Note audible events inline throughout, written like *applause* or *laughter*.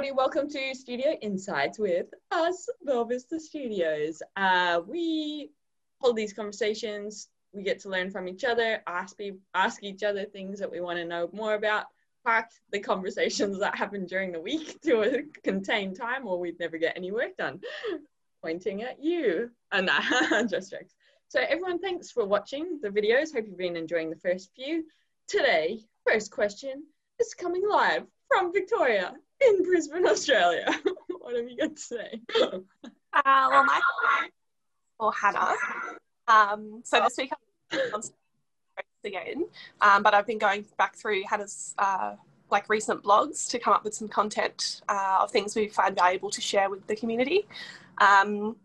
everybody. Welcome to Studio Insights with us, Belvista Studios. Uh, we hold these conversations. We get to learn from each other, ask, be, ask each other things that we want to know more about, park the conversations that happen during the week to a contained time, or we'd never get any work done. Pointing at you. And uh, *laughs* just jokes. So, everyone, thanks for watching the videos. Hope you've been enjoying the first few. Today, first question is coming live from Victoria in Brisbane, Australia. *laughs* what have you got to say? Uh, well, my or Hannah. Um, so this week I'm again, um, but I've been going back through Hannah's uh, like recent blogs to come up with some content uh, of things we find valuable to share with the community. Um,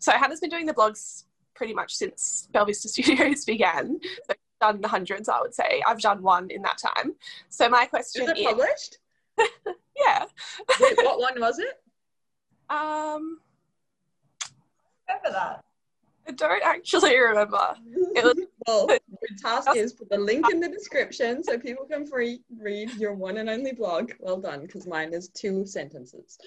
so Hannah's been doing the blogs pretty much since Belvista *laughs* Studios began. So done the hundreds, I would say. I've done one in that time. So my question is it published? *laughs* yeah. Wait, what one was it? Um, remember that. I don't actually remember. It was *laughs* well, *laughs* your task is put the link in the description so people can free read your one and only blog. Well done, because mine is two sentences.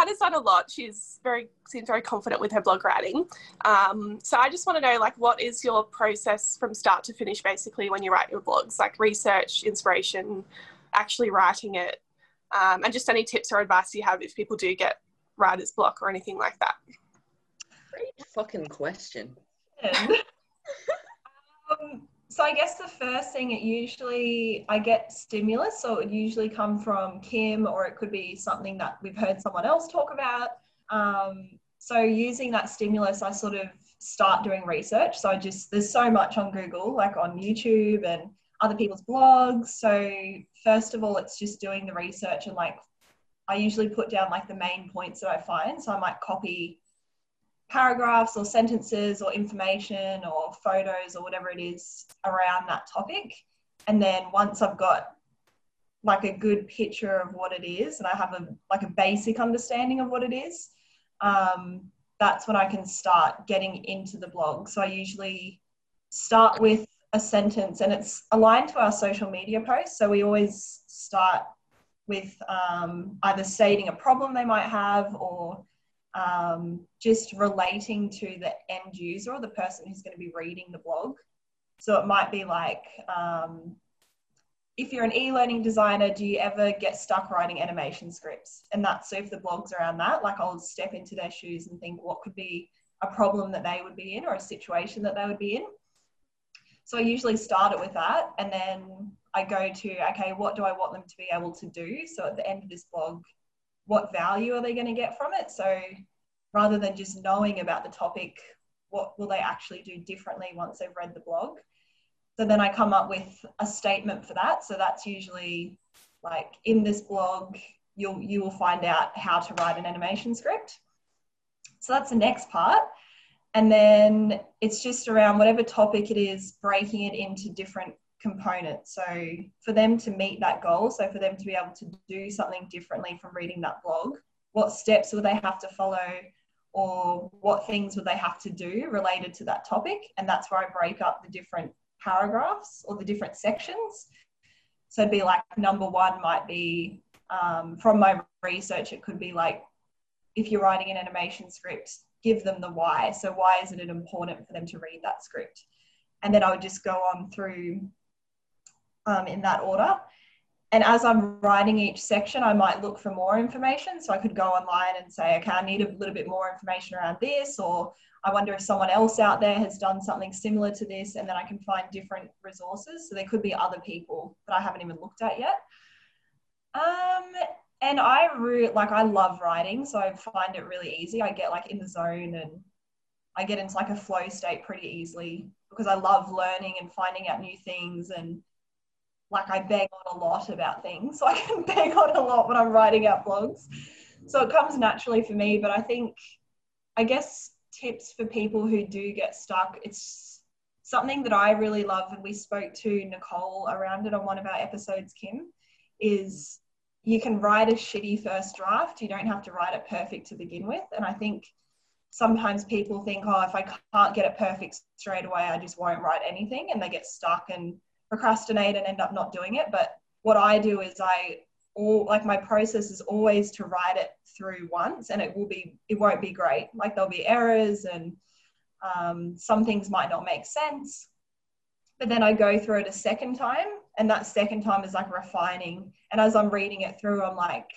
Yeah, Hannah's done a lot. She's very seems very confident with her blog writing. Um, so I just want to know, like, what is your process from start to finish, basically, when you write your blogs? Like research, inspiration, actually writing it, um, and just any tips or advice you have if people do get writer's block or anything like that. Great fucking question. So I guess the first thing it usually I get stimulus, so it would usually come from Kim, or it could be something that we've heard someone else talk about. Um, so using that stimulus, I sort of start doing research. So I just there's so much on Google, like on YouTube and other people's blogs. So first of all, it's just doing the research and like I usually put down like the main points that I find. So I might copy paragraphs or sentences or information or photos or whatever it is around that topic. And then once I've got like a good picture of what it is and I have a like a basic understanding of what it is, um, that's when I can start getting into the blog. So I usually start with a sentence and it's aligned to our social media posts. So we always start with um, either stating a problem they might have or um, just relating to the end user or the person who's going to be reading the blog. So it might be like, um, if you're an e-learning designer, do you ever get stuck writing animation scripts? And that's so if the blog's around that, like I'll step into their shoes and think what could be a problem that they would be in or a situation that they would be in. So I usually start it with that and then I go to, okay, what do I want them to be able to do? So at the end of this blog, what value are they going to get from it? So rather than just knowing about the topic, what will they actually do differently once they've read the blog? So then I come up with a statement for that. So that's usually like in this blog, you'll you will find out how to write an animation script. So that's the next part. And then it's just around whatever topic it is, breaking it into different component. So for them to meet that goal, so for them to be able to do something differently from reading that blog, what steps will they have to follow or what things would they have to do related to that topic? And that's where I break up the different paragraphs or the different sections. So it'd be like number one might be um, from my research, it could be like if you're writing an animation script, give them the why. So why is it important for them to read that script? And then I would just go on through um, in that order. And as I'm writing each section, I might look for more information. So I could go online and say, okay, I need a little bit more information around this, or I wonder if someone else out there has done something similar to this, and then I can find different resources. So there could be other people that I haven't even looked at yet. Um, and I really like I love writing, so I find it really easy. I get like in the zone and I get into like a flow state pretty easily because I love learning and finding out new things and like I beg on a lot about things. So *laughs* I can beg on a lot when I'm writing out blogs. So it comes naturally for me. But I think, I guess, tips for people who do get stuck, it's something that I really love. And we spoke to Nicole around it on one of our episodes, Kim, is you can write a shitty first draft. You don't have to write it perfect to begin with. And I think sometimes people think, oh, if I can't get it perfect straight away, I just won't write anything. And they get stuck and procrastinate and end up not doing it. But what I do is I all like my process is always to write it through once and it will be it won't be great. Like there'll be errors and um, some things might not make sense. But then i go through it a second time and that second time is like refining. And as i'm reading it through i'm like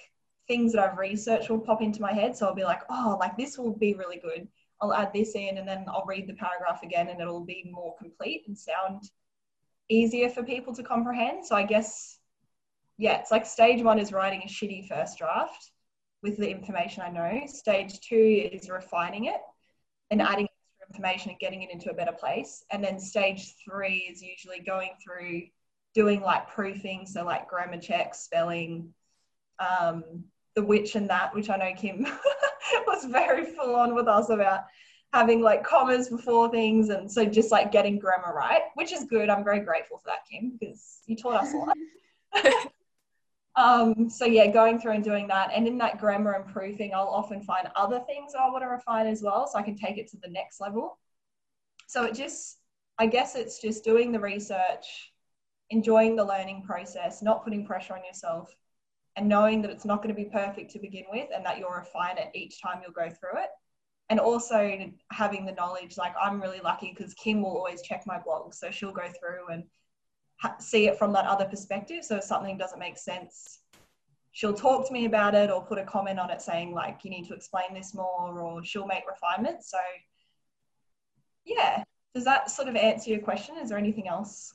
things that i've researched will pop into my head. So i'll be like oh like this will be really good. I'll add this in and then i'll read the paragraph again and it'll be more complete and sound easier for people to comprehend so i guess yeah, it's like stage one is writing a shitty first draft with the information I know. Stage two is refining it and adding extra information and getting it into a better place. And then stage three is usually going through doing like proofing, so like grammar checks, spelling, um, the which and that, which I know Kim *laughs* was very full on with us about having like commas before things and so just like getting grammar right, which is good. I'm very grateful for that, Kim, because you taught us a lot. *laughs* *laughs* Um, so yeah, going through and doing that, and in that grammar and proofing, I'll often find other things I want to refine as well, so I can take it to the next level. So it just, I guess it's just doing the research, enjoying the learning process, not putting pressure on yourself, and knowing that it's not going to be perfect to begin with, and that you'll refine it each time you'll go through it. And also having the knowledge, like I'm really lucky because Kim will always check my blog, so she'll go through and see it from that other perspective. So if something doesn't make sense, she'll talk to me about it or put a comment on it saying like you need to explain this more or she'll make refinements. So yeah, does that sort of answer your question? Is there anything else?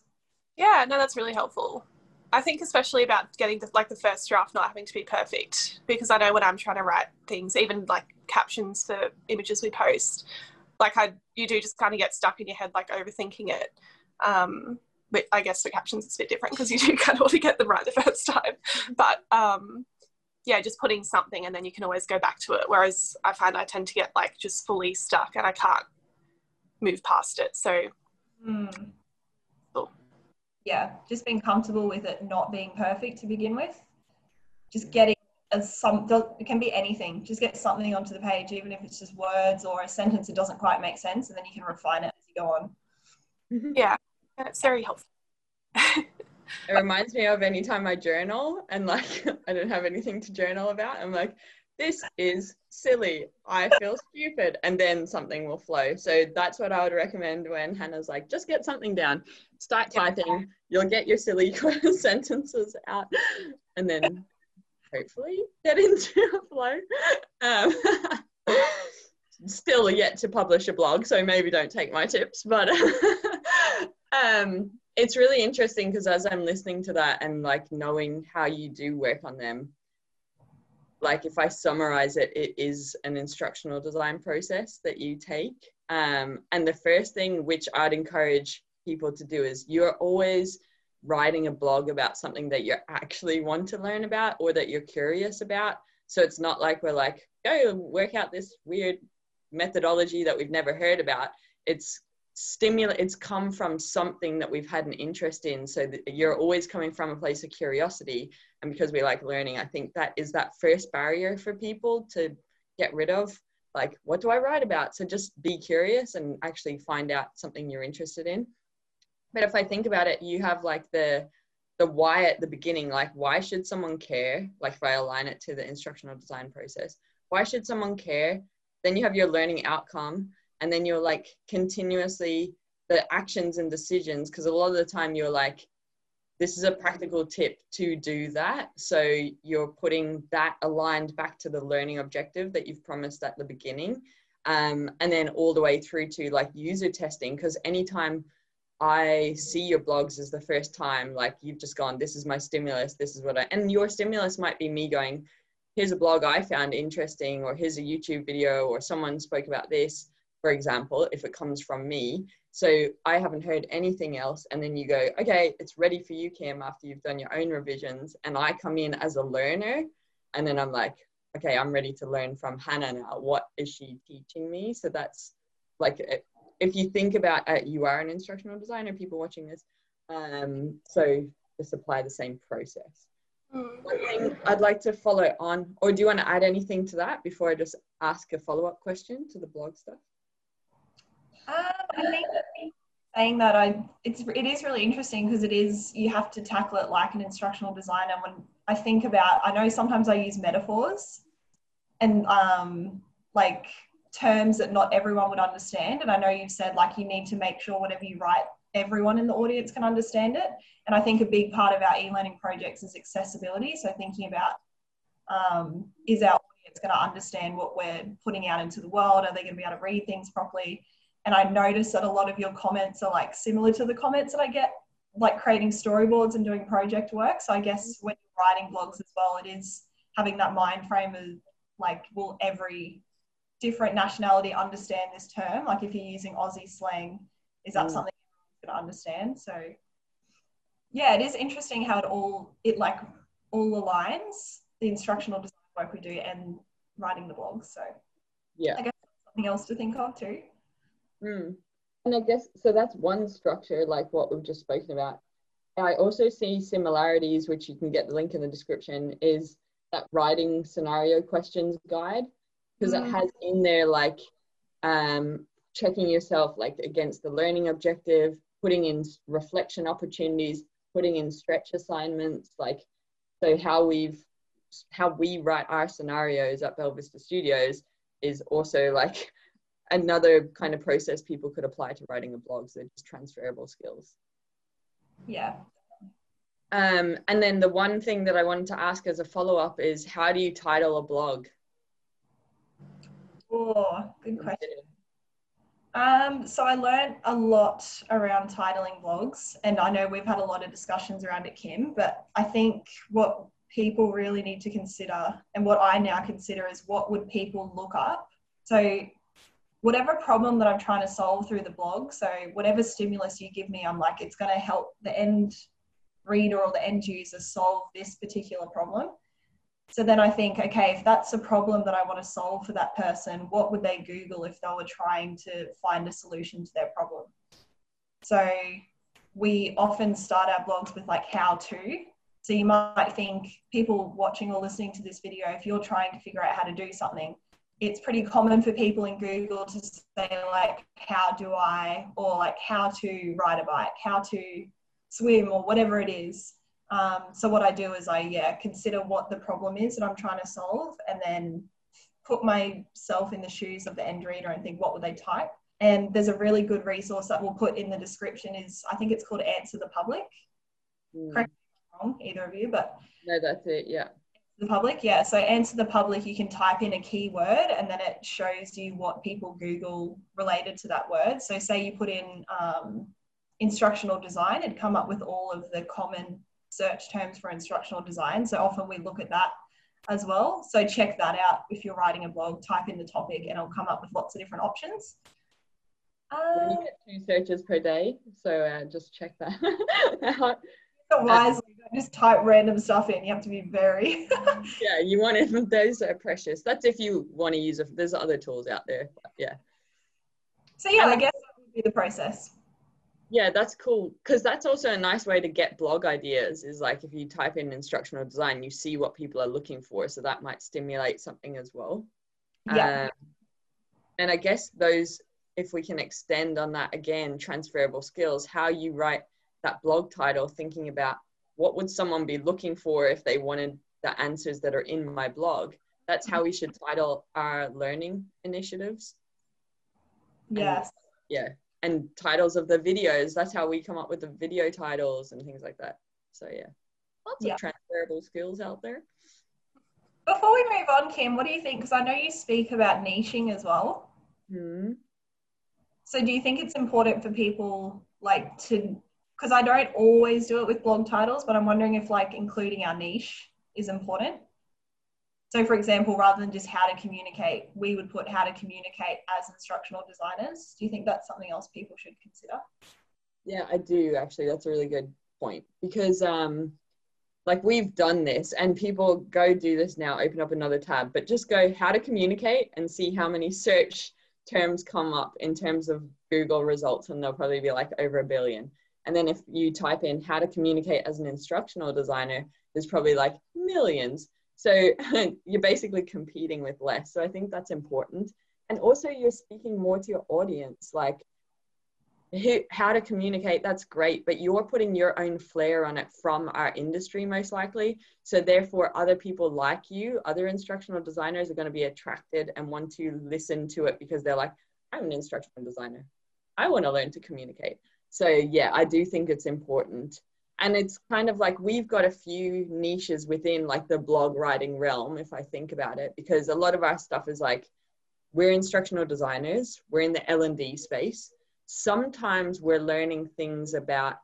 Yeah, no, that's really helpful. I think especially about getting the, like the first draft not having to be perfect because I know when I'm trying to write things, even like captions for images we post, like I you do just kind of get stuck in your head like overthinking it. Um, but I guess the captions is a bit different because you do *laughs* kind of want to get them right the first time. But um, yeah, just putting something and then you can always go back to it. Whereas I find I tend to get like just fully stuck and I can't move past it. So, mm. cool. Yeah, just being comfortable with it not being perfect to begin with. Just getting as some it can be anything. Just get something onto the page, even if it's just words or a sentence that doesn't quite make sense, and then you can refine it as you go on. Mm-hmm. Yeah, it's very helpful. it reminds me of any time I journal and like *laughs* I don't have anything to journal about. I'm like, this is silly. I feel stupid. And then something will flow. So that's what I would recommend when Hannah's like, just get something down. Start typing. You'll get your silly *laughs* sentences out. And then hopefully get into a flow. Um, *laughs* still yet to publish a blog, so maybe don't take my tips. But *laughs* um, it's really interesting because as I'm listening to that and like knowing how you do work on them, like if I summarize it, it is an instructional design process that you take. Um, and the first thing which I'd encourage people to do is you're always writing a blog about something that you actually want to learn about or that you're curious about. So it's not like we're like, go work out this weird methodology that we've never heard about. It's stimulate it's come from something that we've had an interest in. So you're always coming from a place of curiosity. And because we like learning i think that is that first barrier for people to get rid of like what do i write about? So just be curious and actually find out something you're interested in. But if i think about it you have like the the why at the beginning like why should someone care? Like if i align it to the instructional design process why should someone care? Then you have your learning outcome and then you're like continuously the actions and decisions because a lot of the time you're like this is a practical tip to do that. So you're putting that aligned back to the learning objective that you've promised at the beginning um, and then all the way through to like user testing because anytime i see your blogs as the first time like you've just gone this is my stimulus this is what i and your stimulus might be me going here's a blog i found interesting or here's a youtube video or someone spoke about this for example, if it comes from me. So I haven't heard anything else. And then you go, okay, it's ready for you, Kim, after you've done your own revisions. And I come in as a learner. And then I'm like, okay, I'm ready to learn from Hannah now. What is she teaching me? So that's like, if you think about uh, you are an instructional designer, people watching this. Um, so just apply the same process. Hmm. One thing I'd like to follow on, or do you want to add anything to that before I just ask a follow up question to the blog stuff? Um, I think saying that I it's it is really interesting because it is you have to tackle it like an instructional designer. When I think about, I know sometimes I use metaphors and um, like terms that not everyone would understand. And I know you've said like you need to make sure whatever you write, everyone in the audience can understand it. And I think a big part of our e-learning projects is accessibility. So thinking about um, is our audience going to understand what we're putting out into the world? Are they going to be able to read things properly? And I noticed that a lot of your comments are like similar to the comments that I get, like creating storyboards and doing project work. So I guess when you're writing blogs as well, it is having that mind frame of like, will every different nationality understand this term? Like if you're using Aussie slang, is that mm. something going to understand? So yeah, it is interesting how it all it like all aligns the instructional design work we do and writing the blog. So yeah, I guess something else to think of too. Mm. And I guess so that's one structure, like what we've just spoken about. I also see similarities, which you can get the link in the description, is that writing scenario questions guide because mm. it has in there like um, checking yourself like against the learning objective, putting in reflection opportunities, putting in stretch assignments, like so how we've how we write our scenarios at Bella Vista Studios is also like another kind of process people could apply to writing a blog. So just transferable skills. Yeah. Um, and then the one thing that I wanted to ask as a follow up is how do you title a blog? Oh, good question. Um, so I learned a lot around titling blogs, and I know we've had a lot of discussions around it, Kim. But I think what people really need to consider, and what I now consider, is what would people look up. So whatever problem that I'm trying to solve through the blog, so whatever stimulus you give me, I'm like, it's going to help the end reader or the end user solve this particular problem. So then I think, okay, if that's a problem that I want to solve for that person, what would they Google if they were trying to find a solution to their problem? So we often start our blogs with like how to. So you might think people watching or listening to this video, if you're trying to figure out how to do something, it's pretty common for people in Google to say like, how do I, or like how to ride a bike, how to swim, or whatever it is. Um, so what I do is I yeah consider what the problem is that I'm trying to solve, and then put myself in the shoes of the end reader and think what would they type. And there's a really good resource that we'll put in the description. Is I think it's called Answer the Public. Mm. Correct wrong, either of you, but no, that's it. Yeah. The public, yeah. So answer the public. You can type in a keyword, and then it shows you what people Google related to that word. So say you put in um, instructional design, it'd come up with all of the common search terms for instructional design. So often we look at that as well. So check that out if you're writing a blog, type in the topic and it'll come up with lots of different options. Um, you get two searches per day, so uh, just check that *laughs* out. Wisely, Don't just type random stuff in. You have to be very. *laughs* yeah, you want it. *laughs* Those are precious. That's if you want to use it. There's other tools out there. yeah. So yeah, I guess that would be the process yeah that's cool because that's also a nice way to get blog ideas is like if you type in instructional design you see what people are looking for so that might stimulate something as well yeah um, and i guess those if we can extend on that again transferable skills how you write that blog title thinking about what would someone be looking for if they wanted the answers that are in my blog that's how we should title our learning initiatives yes and, yeah and titles of the videos. That's how we come up with the video titles and things like that. So yeah, lots yeah. of transferable skills out there. Before we move on, Kim, what do you think? Because I know you speak about niching as well. Hmm. So do you think it's important for people like to? Because I don't always do it with blog titles, but I'm wondering if like including our niche is important. So, for example, rather than just how to communicate, we would put how to communicate as instructional designers. Do you think that's something else people should consider? Yeah, I do actually. That's a really good point because, um, like, we've done this and people go do this now, open up another tab, but just go how to communicate and see how many search terms come up in terms of Google results, and they'll probably be like over a billion. And then if you type in how to communicate as an instructional designer, there's probably like millions. So *laughs* you're basically competing with less. So I think that's important. And also, you're speaking more to your audience. Like, who, how to communicate that's great but you're putting your own flair on it from our industry most likely so therefore other people like you other instructional designers are going to be attracted and want to listen to it because they're like i'm an instructional designer i want to learn to communicate so yeah i do think it's important. And it's kind of like we've got a few niches within like the blog writing realm if i think about it because a lot of our stuff is like we're instructional designers we're in the l&d space. Sometimes we're learning things about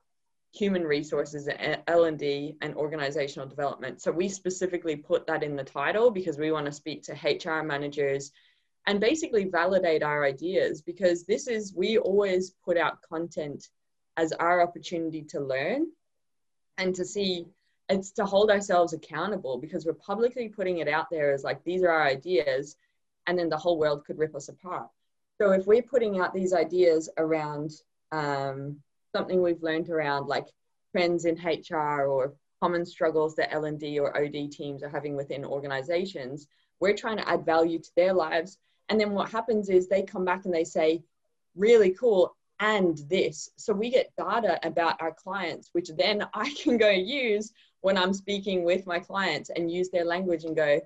human resources and l&d and organizational development. So we specifically put that in the title because we want to speak to hr managers and basically validate our ideas because this is we always put out content as our opportunity to learn and to see it's to hold ourselves accountable because we're publicly putting it out there as like these are our ideas and then the whole world could rip us apart so if we're putting out these ideas around um, something we've learned around like trends in HR or common struggles that L&D or OD teams are having within organizations, we're trying to add value to their lives. And then what happens is they come back and they say, really cool, and this. So we get data about our clients, which then *laughs* I can go use when I'm speaking with my clients and use their language and go,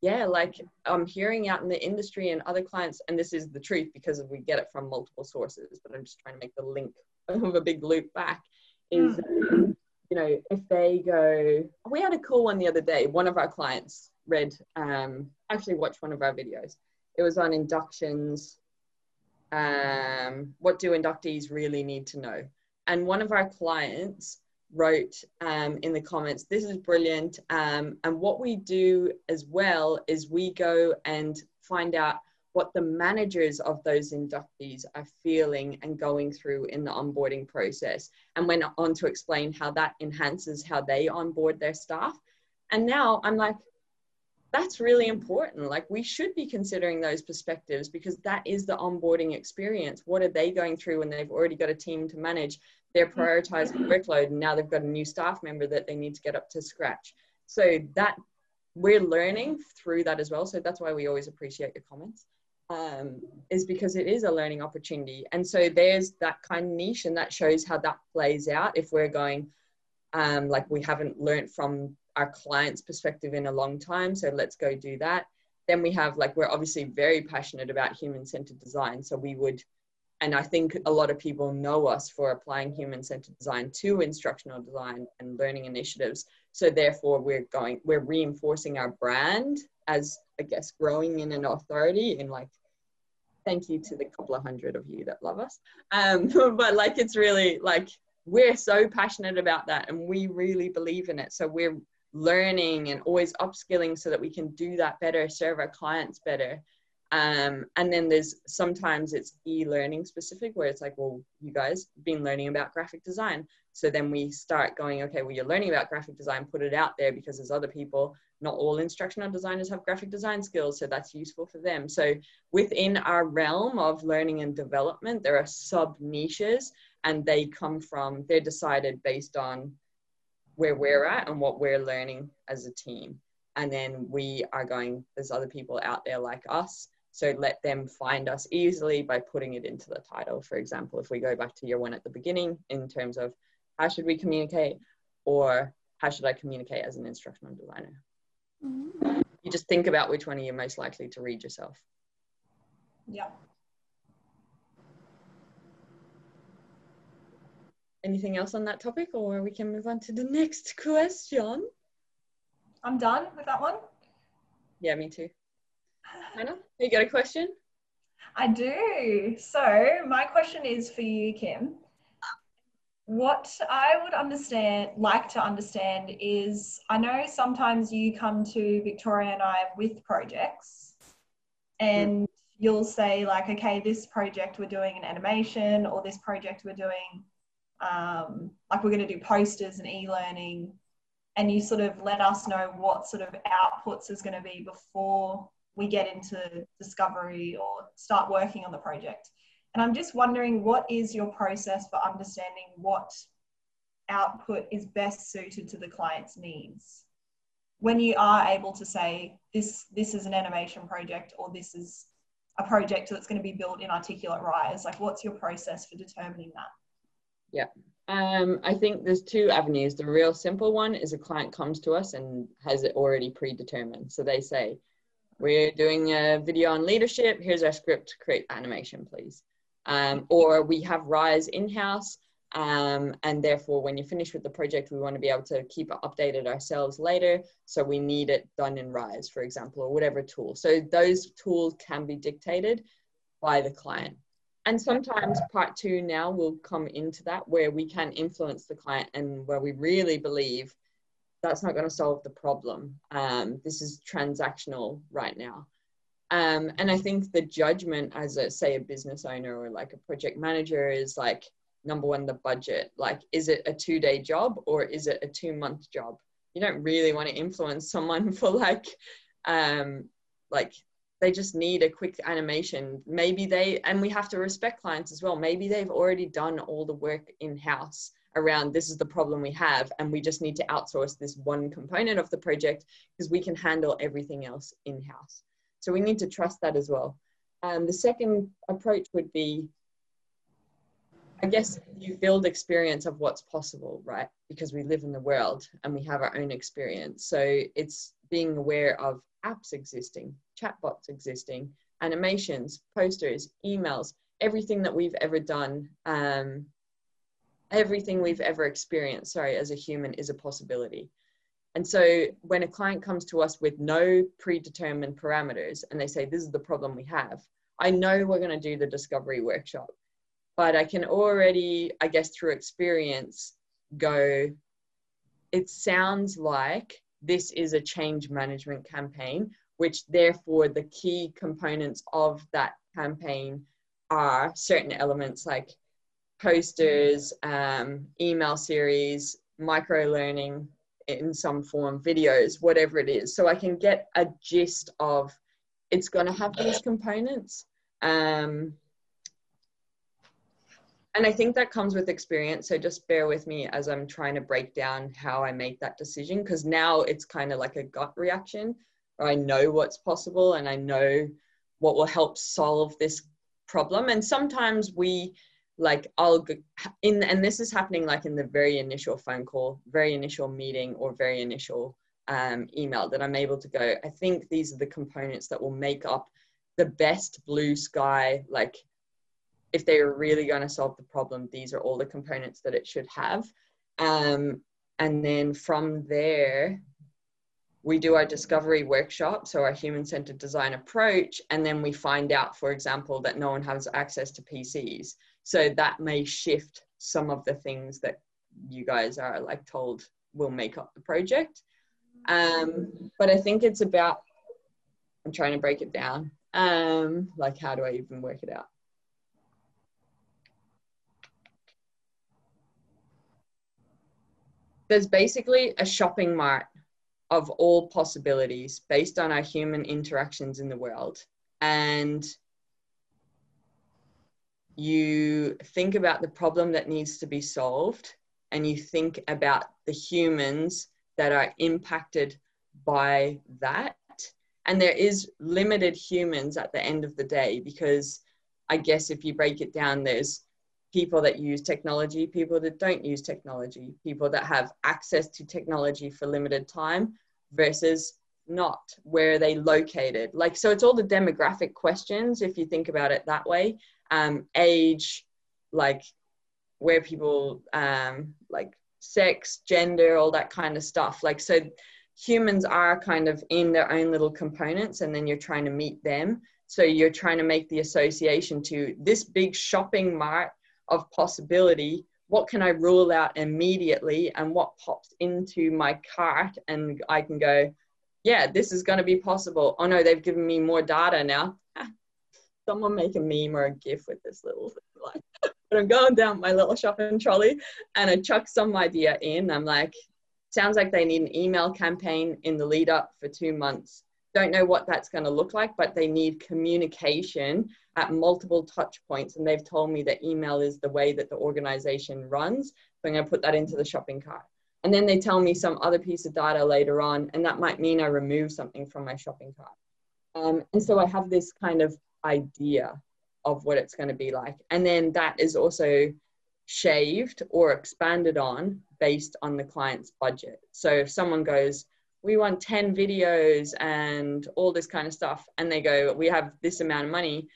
yeah, like I'm hearing out in the industry and other clients, and this is the truth because we get it from multiple sources, but I'm just trying to make the link *laughs* of a big loop back. Is, mm. you know, if they go, we had a cool one the other day. One of our clients read, um, actually watched one of our videos. It was on inductions. Um, what do inductees really need to know? And one of our clients wrote um, in the comments, this is brilliant. Um, and what we do as well is we go and find out what the managers of those inductees are feeling and going through in the onboarding process and went on to explain how that enhances how they onboard their staff. And now I'm like, that's really important. Like, we should be considering those perspectives because that is the onboarding experience. What are they going through when they've already got a team to manage? they're prioritizing workload and now they've got a new staff member that they need to get up to scratch so that we're learning through that as well so that's why we always appreciate your comments um, is because it is a learning opportunity and so there's that kind of niche and that shows how that plays out if we're going um, like we haven't learned from our client's perspective in a long time so let's go do that then we have like we're obviously very passionate about human centered design so we would and I think a lot of people know us for applying human centered design to instructional design and learning initiatives. So therefore, we're going, we're reinforcing our brand as I guess growing in an authority in like. Thank you to the couple of hundred of you that love us. Um, *laughs* but like, it's really like we're so passionate about that, and we really believe in it. So we're learning and always upskilling so that we can do that better, serve our clients better um, and then there's sometimes it's e-learning specific where it's like, well, you guys been learning about graphic design. So then we start going, okay, well, you're learning about graphic design, put it out there because there's other people. Not all instructional designers have graphic design skills, so that's useful for them. So within our realm of learning and development, there are sub niches and they come from, they're decided based on where we're at and what we're learning as a team. And then we are going, there's other people out there like us so let them find us easily by putting it into the title. For example, if we go back to year one at the beginning in terms of how should we communicate or how should I communicate as an instructional designer? Mm-hmm. You just think about which one are you most likely to read yourself. Yeah. Anything else on that topic or we can move on to the next question? I'm done with that one. Yeah, me too. Hannah, you got a question? I do. So, my question is for you, Kim. What I would understand, like to understand, is I know sometimes you come to Victoria and I with projects, and mm. you'll say, like, okay, this project we're doing an animation, or this project we're doing, um, like, we're going to do posters and e learning, and you sort of let us know what sort of outputs is going to be before we get into discovery or start working on the project. And I'm just wondering what is your process for understanding what output is best suited to the client's needs? When you are able to say this this is an animation project or this is a project that's going to be built in Articulate Rise? Like, what's your process for determining that? Yeah. Um, I think there's two avenues. The real simple one is a client comes to us and has it already predetermined. So they say, We're doing a video on leadership. Here's our script. Create animation, please. Um, or we have Rise in house. Um, and therefore, when you finish with the project, we want to be able to keep it updated ourselves later. So we need it done in Rise, for example, or whatever tool. So those tools can be dictated by the client. And sometimes part two now will come into that where we can influence the client and where we really believe that's not going to solve the problem. Um, this is transactional right now. Um, and I think the judgment as a say a business owner or like a project manager is like number one the budget like is it a two day job or is it a two month job you don't really want to influence someone *laughs* for like um like they just need a quick animation maybe they and we have to respect clients as well maybe they've already done all the work in house around this is the problem we have and we just need to outsource this one component of the project because we can handle everything else in house so we need to trust that as well um, the second approach would be I guess you build experience of what's possible, right? Because we live in the world and we have our own experience. So it's being aware of apps existing, chatbots existing, animations, posters, emails, everything that we've ever done, um, everything we've ever experienced, sorry, as a human is a possibility. And so when a client comes to us with no predetermined parameters and they say, this is the problem we have, I know we're going to do the discovery workshop but I can already, I guess, through experience, go, it sounds like this is a change management campaign, which therefore the key components of that campaign are certain elements like posters, um, email series, micro learning in some form, videos, whatever it is. So I can get a gist of it's going to have these components. Um, and I think that comes with experience. So just bear with me as I'm trying to break down how I make that decision because now it's kind of like a gut reaction. I know what's possible and I know what will help solve this problem. And sometimes we like I'll in and this is happening like in the very initial phone call, very initial meeting or very initial um, email that I'm able to go. I think these are the components that will make up the best blue sky like if they are really going to solve the problem, these are all the components that it should have. Um, and then from there, we do our discovery workshop, so our human centered design approach, and then we find out, for example, that no one has access to PCs. So that may shift some of the things that you guys are like told will make up the project. Um, but I think it's about, I'm trying to break it down. Um, like, how do I even work it out? There's basically a shopping mart of all possibilities based on our human interactions in the world. And you think about the problem that needs to be solved, and you think about the humans that are impacted by that. And there is limited humans at the end of the day because I guess if you break it down, there's people that use technology, people that don't use technology, people that have access to technology for limited time versus not where are they located. Like so it's all the demographic questions if you think about it that way. Um, age like where people um, like sex gender all that kind of stuff. Like so humans are kind of in their own little components and then you're trying to meet them. So you're trying to make the association to this big shopping mart of possibility what can I rule out immediately and what pops into my cart and I can go, yeah, this is going to be possible. Oh no, they've given me more data now. Someone make a meme or a GIF with this little thing. Like, *laughs* but I'm going down my little shopping trolley and I chuck some idea in. I'm like, sounds like they need an email campaign in the lead up for two months. Don't know what that's going to look like, but they need communication at multiple touch points. And they've told me that email is the way that the organization runs. So I'm going to put that into the shopping cart. And then they tell me some other piece of data later on, and that might mean I remove something from my shopping cart. Um, and so I have this kind of idea of what it's going to be like. And then that is also shaved or expanded on based on the client's budget. So if someone goes, we want 10 videos and all this kind of stuff, and they go, we have this amount of money,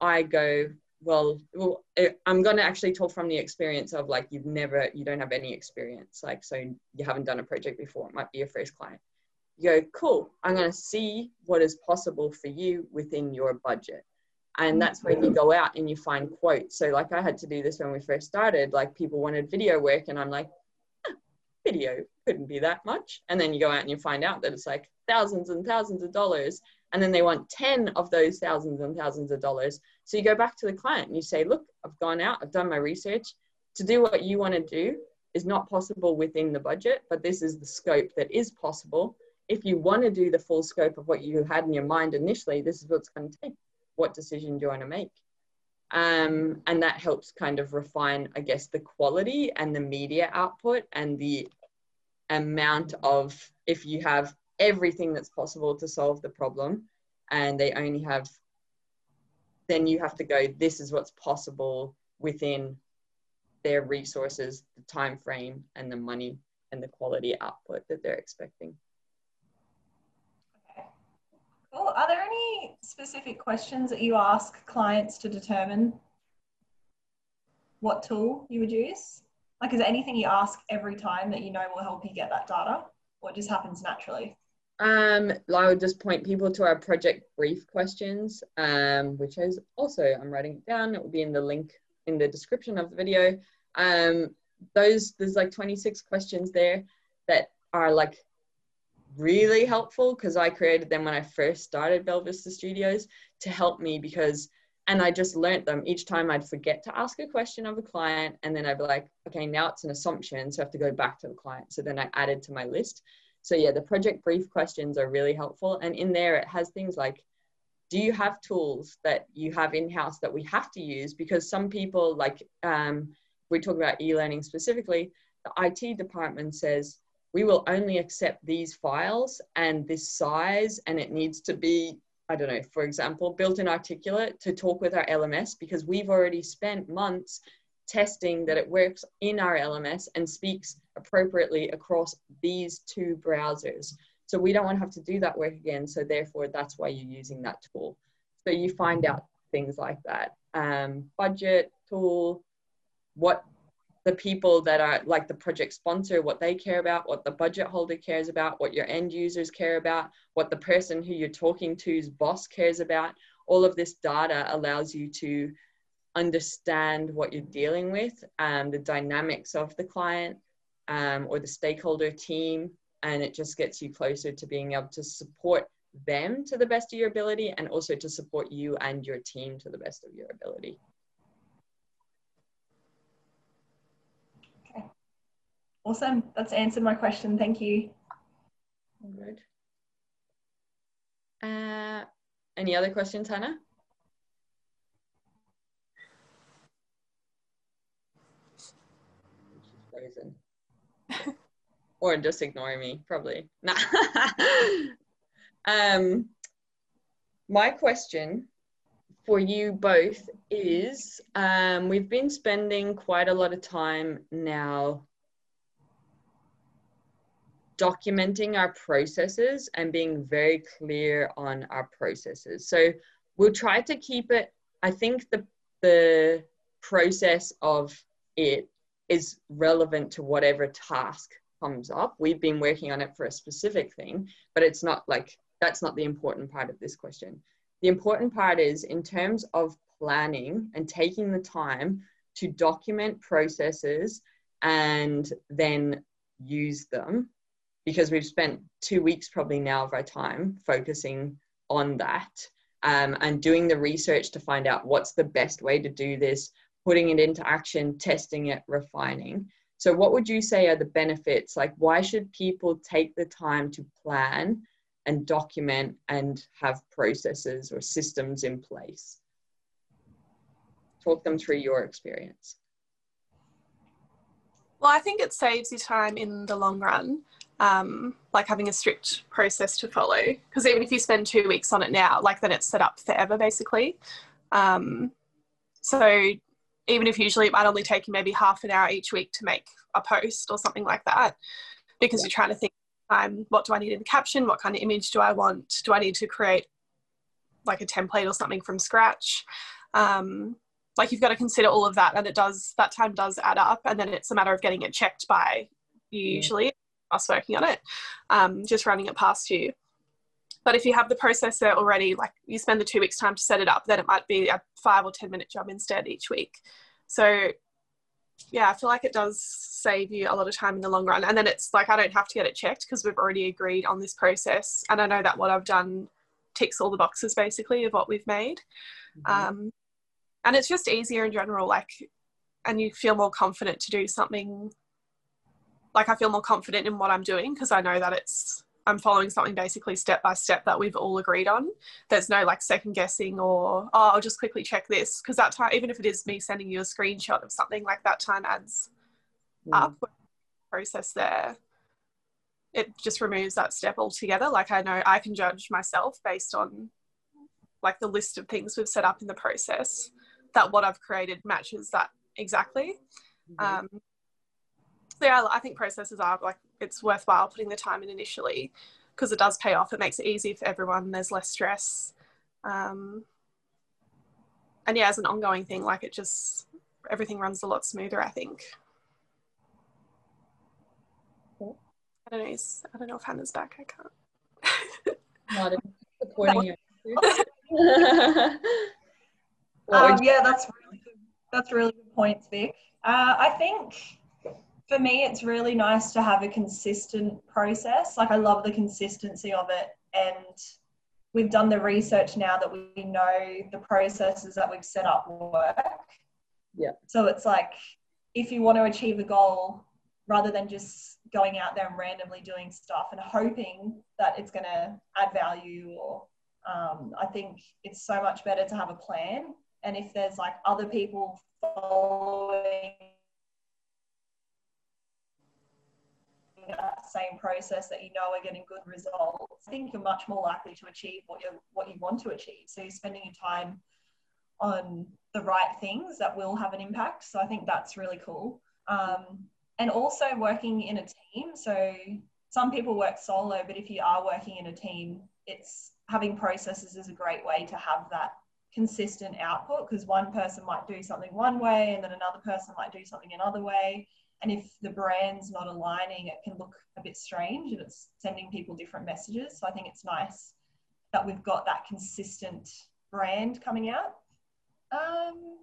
I go, well, well eh, I'm going to actually talk from the experience of like, you've never, you don't have any experience. Like, so you haven't done a project before. It might be your first client. You go, cool, I'm going to see what is possible for you within your budget and that's when you go out and you find quotes so like i had to do this when we first started like people wanted video work and i'm like video couldn't be that much. And then you go out and you find out that it's like thousands and thousands of dollars and then they want 10 of those thousands and thousands of dollars. So you go back to the client and you say look i've gone out i've done my research. To do what you want to do is not possible within the budget but this is the scope that is possible. If you want to do the full scope of what you had in your mind initially this is what's going to take. What decision do you want to make? Um, and that helps kind of refine, I guess, the quality and the media output and the amount of, if you have everything that's possible to solve the problem and they only have, then you have to go, this is what's possible within their resources, the time frame and the money and the quality output that they're expecting. Okay. Cool. Are there any specific questions that you ask clients to determine what tool you would use? Like, is there anything you ask every time that you know will help you get that data, or just happens naturally? Um, I would just point people to our project brief questions, um, which is also I'm writing it down. It will be in the link in the description of the video. Um, those there's like 26 questions there that are like really helpful because I created them when I first started Bella Vista Studios to help me because and I just learnt them each time I'd forget to ask a question of a client and then I'd be like, okay, now it's an assumption. So I have to go back to the client. So then I added to my list. So yeah, the project brief questions are really helpful. And in there it has things like, do you have tools that you have in-house that we have to use? Because some people like, um, we talk about e-learning specifically, the IT department says, we will only accept these files and this size and it needs to be I don't know, for example, built-in articulate to talk with our LMS because we've already spent months testing that it works in our LMS and speaks appropriately across these two browsers. So we don't want to have to do that work again. So therefore, that's why you're using that tool. So you find out things like that. Um, budget, tool, what the people that are like the project sponsor, what they care about, what the budget holder cares about, what your end users care about, what the person who you're talking to's boss cares about. All of this data allows you to understand what you're dealing with, and the dynamics of the client um, or the stakeholder team, and it just gets you closer to being able to support them to the best of your ability and also to support you and your team to the best of your ability. Awesome. That's answered my question. Thank you. All good. Uh, any other questions, Hannah? She's *laughs* frozen. or just ignoring me, probably. Nah. *laughs* um, my question for you both is um, we've been spending quite a lot of time now documenting our processes and being very clear on our processes. So we'll try to keep it, I think the, the process of it is relevant to whatever task comes up. We've been working on it for a specific thing, but it's not like that's not the important part of this question. The important part is in terms of planning and taking the time to document processes and then use them because we've spent two weeks probably now of our time focusing on that um, and doing the research to find out what's the best way to do this, putting it into action, testing it, refining. So, what would you say are the benefits? Like, why should people take the time to plan and document and have processes or systems in place? Talk them through your experience. Well, I think it saves you time in the long run um, like having a strict process to follow. Because even if you spend two weeks on it now, like then it's set up forever basically. Um, so even if usually it might only take you maybe half an hour each week to make a post or something like that, because yeah. you're trying to think, um, what do I need in the caption? What kind of image do I want? Do I need to create like a template or something from scratch? Um, like you've got to consider all of that, and it does that time does add up, and then it's a matter of getting it checked by you usually us working on it, um, just running it past you. But if you have the process there already, like you spend the two weeks time to set it up, then it might be a five or 10 minute job instead each week. So yeah, I feel like it does save you a lot of time in the long run. And then it's like, I don't have to get it checked because we've already agreed on this process. And I know that what I've done ticks all the boxes basically of what we've made. Mm-hmm. Um, and it's just easier in general, like, and you feel more confident to do something. Like, I feel more confident in what I'm doing because I know that it's I'm following something basically step by step that we've all agreed on. There's no like second guessing or oh I'll just quickly check this because that time even if it is me sending you a screenshot of something like that time adds mm. up process there. It just removes that step altogether. Like I know I can judge myself based on like the list of things we've set up in the process that what I've created matches that exactly. Mm-hmm. Um, so yeah, I think processes are like it's worthwhile putting the time in initially because it does pay off. It makes it easier for everyone. There's less stress. Um, and yeah, as an ongoing thing, like it just everything runs a lot smoother. I think. I don't know. I don't know if Hannah's back. I can't. *laughs* Not supporting you. um, yeah, that's really good. That's really good points, Vic. Uh, I think for me, it's really nice to have a consistent process. Like, I love the consistency of it. And we've done the research now that we know the processes that we've set up work. Yeah. So it's like, if you want to achieve a goal, rather than just going out there and randomly doing stuff and hoping that it's going to add value or um, I think it's so much better to have a plan. And if there's like other people following that same process that you know are getting good results, I think you're much more likely to achieve what you what you want to achieve. So you're spending your time on the right things that will have an impact. So I think that's really cool. Um, and also working in a team. So some people work solo, but if you are working in a team, it's having processes is a great way to have that consistent output because one person might do something one way and then another person might do something another way and if the brand's not aligning, it can look a bit strange and it's sending people different messages. So I think it's nice that we've got that consistent brand coming out. Um,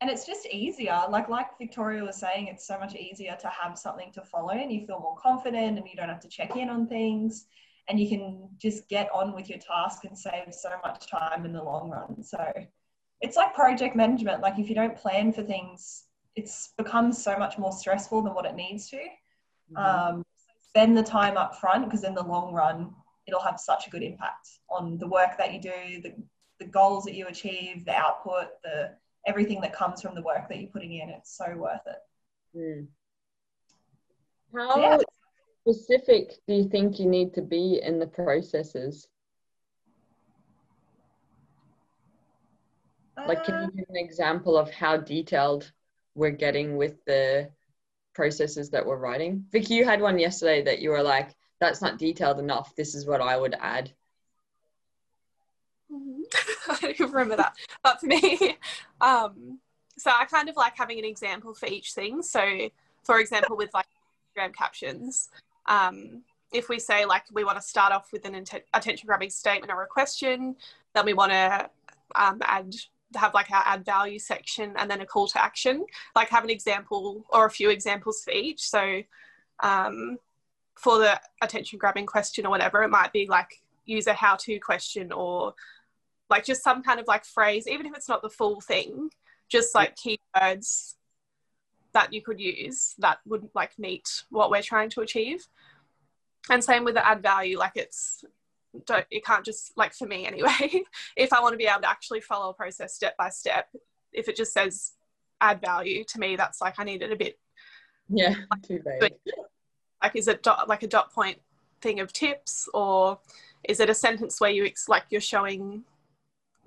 and it's just easier. Like like Victoria was saying, it's so much easier to have something to follow and you feel more confident and you don't have to check in on things and you can just get on with your task and save so much time in the long run. So it's like project management. Like if you don't plan for things it's become so much more stressful than what it needs to. Mm-hmm. Um, spend the time up front because in the long run, it'll have such a good impact on the work that you do, the, the goals that you achieve, the output, the everything that comes from the work that you're putting in. It's so worth it. Mm. How yeah. specific do you think you need to be in the processes? Like, can you uh, give an example of how detailed we're getting with the processes that we're writing. Vicky, you had one yesterday that you were like, that's not detailed enough. This is what I would add. *laughs* I don't remember that. But for me, *laughs* um, so I kind of like having an example for each thing. So, for example, with like Instagram captions, um, if we say like we want to start off with an attention grabbing statement or a question, then we want to um, add have like our add value section and then a call to action like have an example or a few examples for each. So um, for the attention grabbing question or whatever it might be like use a how to question or like just some kind of like phrase even if it's not the full thing just like keywords that you could use that would like meet what we're trying to achieve. And same with the add value like it's don't it can't just like for me anyway *laughs* if i want to be able to actually follow a process step by step if it just says add value to me that's like i need it a bit yeah *laughs* too vague. Like, is it dot, like a dot point thing of tips, or is it a sentence where you ex- like you're showing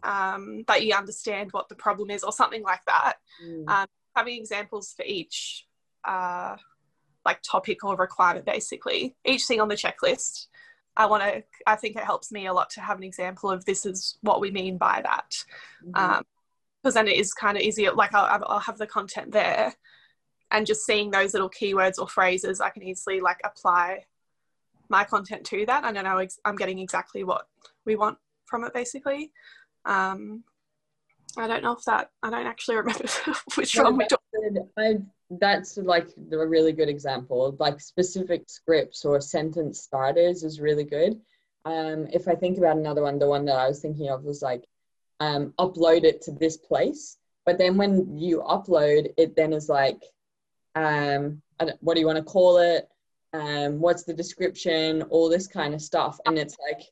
um, that you understand what the problem is, or something like that? Mm. Um, having examples for each uh, like topic or requirement, basically each thing on the checklist. I want to. I think it helps me a lot to have an example of this is what we mean by that, Mhm. um, because then it is kind of easier. Like I'll, I'll have the content there, and just seeing those little keywords or phrases, I can easily like apply my content to that. And I don't know. ex- I'm getting exactly what we want from it, basically. Um, I don't know if that. I don't actually remember *laughs* which No, one we talked. I, that's like a really good example. Like specific scripts or sentence starters is really good. Um, if I think about another one, the one that I was thinking of was like um, upload it to this place. But then when you upload, it then is like, um, what do you want to call it? Um, what's the description? All this kind of stuff. And it's like,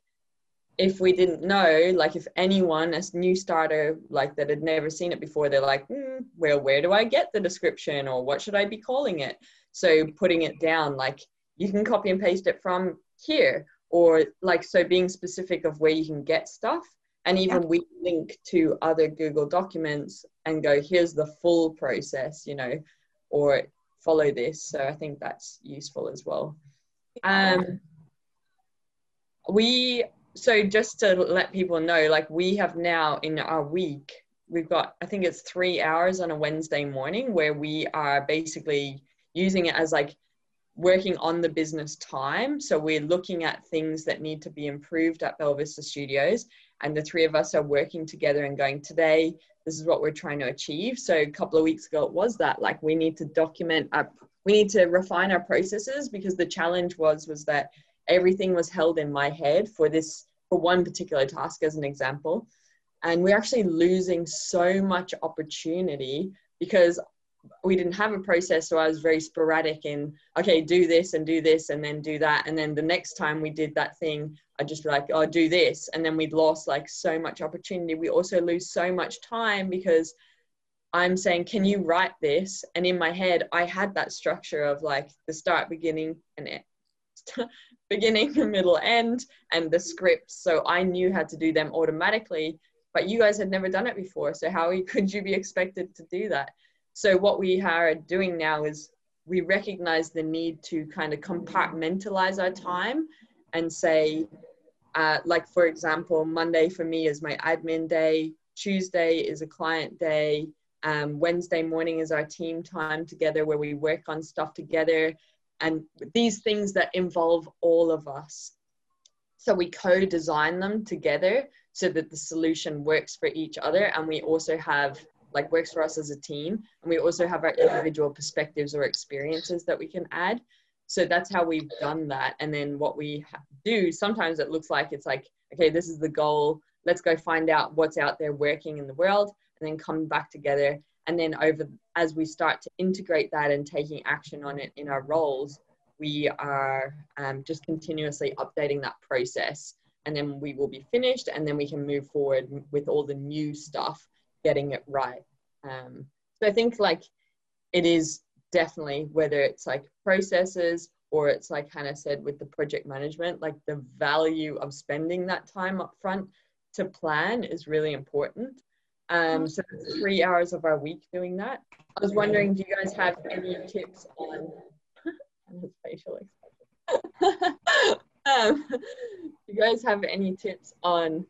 if we didn't know, like if anyone, a new starter, like that had never seen it before, they're like, mm, well, where do I get the description or what should I be calling it? So putting it down, like you can copy and paste it from here, or like so being specific of where you can get stuff. And even we link to other Google documents and go, here's the full process, you know, or follow this. So I think that's useful as well. Um, we so just to let people know, like we have now in our week, we've got I think it's three hours on a Wednesday morning where we are basically using it as like working on the business time. So we're looking at things that need to be improved at Bella Vista Studios, and the three of us are working together and going today. This is what we're trying to achieve. So a couple of weeks ago, it was that like we need to document our, we need to refine our processes because the challenge was was that everything was held in my head for this for one particular task as an example. And we're actually losing so much opportunity because we didn't have a process so i was very sporadic in okay do this and do this and then do that. And then the next time we did that thing I'd just be like oh do this. And then we'd lost like so much opportunity. We also lose so much time because i'm saying can you write this? And in my head i had that structure of like the start beginning and *laughs* beginning, *laughs* middle, end, and the scripts. So I knew how to do them automatically, but you guys had never done it before. So how *laughs* could you be expected to do that? So what we are doing now is we recognize the need to kind of compartmentalize our time and say, uh, like for example, Monday for me is my admin day, Tuesday is a client day, um, Wednesday morning is our team time together where we work on stuff together and these things that involve all of us. So we co design them together so that the solution works for each other. And we also have, like, works for us as a team. And we also have our individual perspectives or experiences that we can add. So that's how we've done that. And then what we do, sometimes it looks like it's like, okay, this is the goal. Let's go find out what's out there working in the world and then come back together and then over as we start to integrate that and taking action on it in our roles we are um, just continuously updating that process. And then we will be finished and then we can move forward with all the new stuff getting it right. Um, so i think like it is definitely whether it's like processes or it's like hannah said with the project management like the value of spending that time up front to plan is really important um, so three hours of our week doing that. I was wondering, do you guys have any tips on *laughs* facial expression? *laughs* um, do you guys have any tips on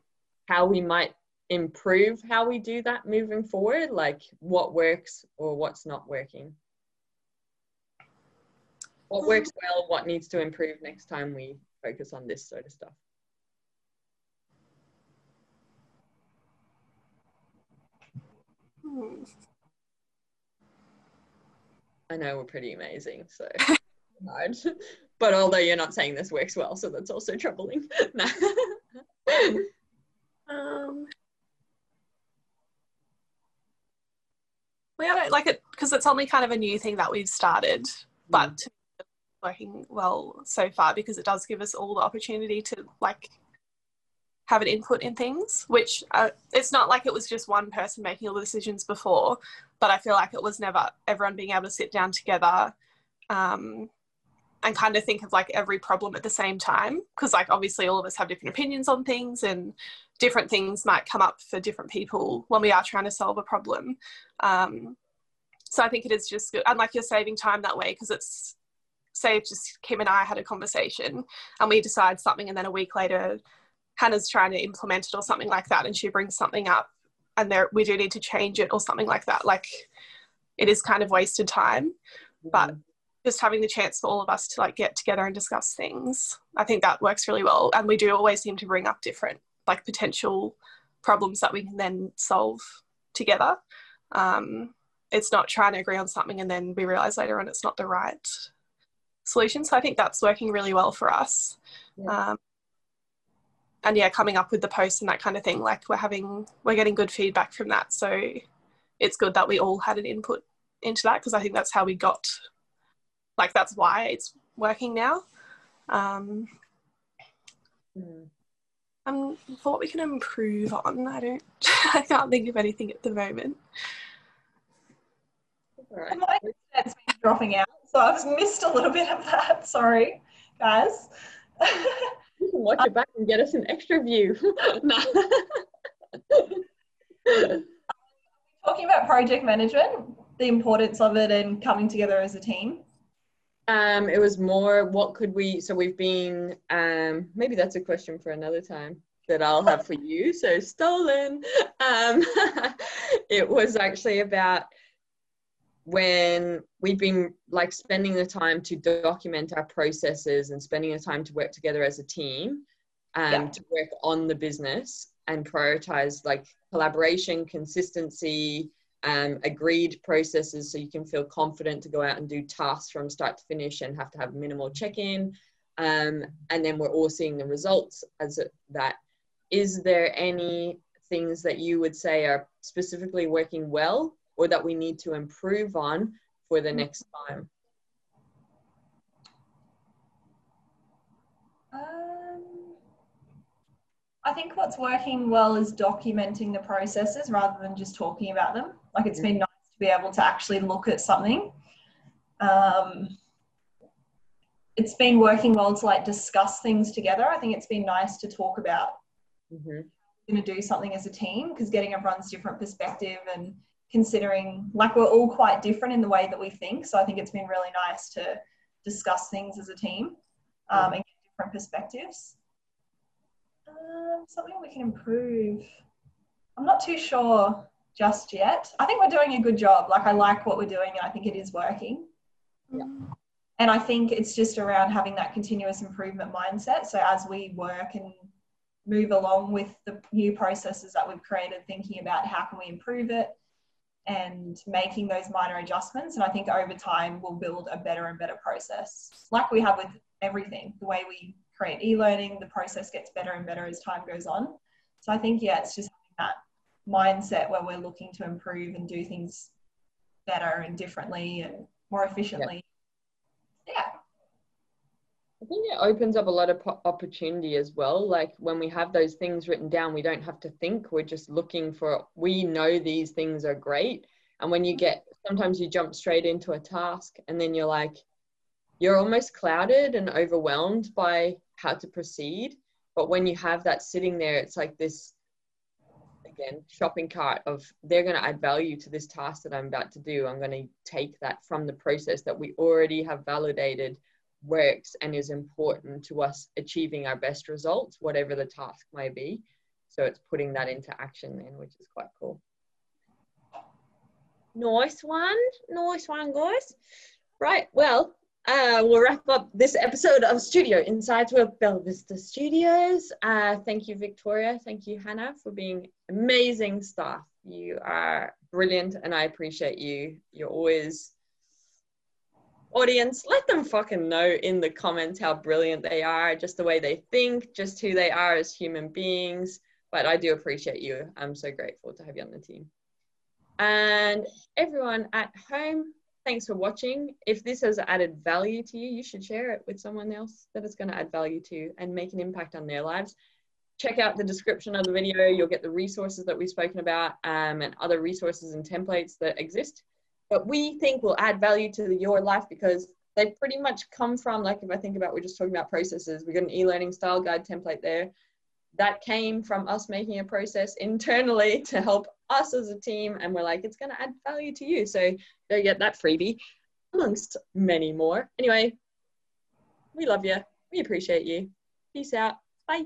how we might improve how we do that moving forward? Like what works or what's not working? What works well, what needs to improve next time we focus on this sort of stuff? I know we're pretty amazing, so *laughs* hard. But although you're not saying this works well, so that's also troubling. *laughs* Um, we haven't like it because it's only kind of a new thing that we've started, but it's working well so far because it does give us all the opportunity to like have an input in things. Which uh, it's not like it was just one person making all the decisions before, but I feel like it was never everyone being able to sit down together um, and kind of think of like every problem at the same time because like obviously all of us have different opinions on things and different things might come up for different people when we are trying to solve a problem um, so i think it is just good and like you're saving time that way because it's say just kim and i had a conversation and we decide something and then a week later hannah's trying to implement it or something like that and she brings something up and there we do need to change it or something like that. Like it is kind of wasted time. Mm-hmm. but just having the chance for all of us to like get together and discuss things i think that works really well. And we do always seem to bring up different like potential problems that we can then solve together. Um, it's not trying to agree on something and then we realize later on it's not the right solution. So i think that's working really well for us. Yeah. Um, and yeah coming up with the posts and that kind of thing like we're having we're getting good feedback from that. So it's good that we all had an input into that because i think that's how we got like that's why it's working now. Um mm. um for what we can improve on i don't *laughs* i can't think of anything at the moment. Right. my internet's been dropping out so i've missed a little bit of that. Sorry guys *laughs* you can watch it back and get us an extra view *laughs* talking about project management the importance of it and coming together as a team um, it was more what could we so we've been um maybe that's a question for another time that I'll have for you. So stolen. Um, *laughs* it was actually about when we've been like spending the time to document our processes and spending the time to work together as a team and yeah. to work on the business and prioritize like collaboration, consistency, um, agreed processes so you can feel confident to go out and do tasks from start to finish and have to have minimal check-in um, and then we're all seeing the results as a, that is there any things that you would say are specifically working well or that we need to improve on for the next time um, I think what's working well is documenting the processes rather than just talking about them. Like it's been nice to be able to actually look at something. Um, it's been working well to like discuss things together. I think it's been nice to talk about mm-hmm. going to do something as a team because getting everyone's different perspective and considering like we're all quite different in the way that we think. So I think it's been really nice to discuss things as a team um, and get different perspectives. Um, something we can improve. I'm not too sure just yet. I think we're doing a good job. Like I like what we're doing and I think it is working. Yeah. And I think it's just around having that continuous improvement mindset. So as we work and move along with the new processes that we've created, thinking about how can we improve it and making those minor adjustments. And I think over time we'll build a better and better process, like we have with everything. The way we create e-learning, the process gets better and better as time goes on. So I think yeah, it's just that mindset where we're looking to improve and do things better and differently and more efficiently. Yep. I think it opens up a lot of opportunity as well. Like when we have those things written down, we don't have to think. We're just looking for, we know these things are great. And when you mm-hmm. get, sometimes you jump straight into a task and then you're like, you're almost clouded and overwhelmed by how to proceed. But when you have that sitting there, it's like this again shopping cart of they're going to add value to this task that i'm about to do i'm going to take that from the process that we already have validated works and is important to us achieving our best results whatever the task may be so it's putting that into action then which is quite cool nice one nice one guys right well uh, we'll wrap up this episode of Studio Insights with Bella Vista Studios. Uh, thank you, Victoria. Thank you, Hannah, for being amazing staff. You are brilliant, and I appreciate you. You're always audience. Let them fucking know in the comments how brilliant they are, just the way they think, just who they are as human beings. But I do appreciate you. I'm so grateful to have you on the team. And everyone at home, thanks for watching. If this has added value to you, you should share it with someone else that it's going to add value to and make an impact on their lives. Check out the description of the video. You'll get the resources that we've spoken about um, and other resources and templates that exist. But we think will add value to your life because they pretty much come from like if I think about we're just talking about processes, we got an e-learning style guide template there. That came from us making a process internally *laughs* to help us as a team, and we're like, it's gonna add value to you. So go get that freebie, amongst many more. Anyway, we love you. We appreciate you. Peace out. Bye.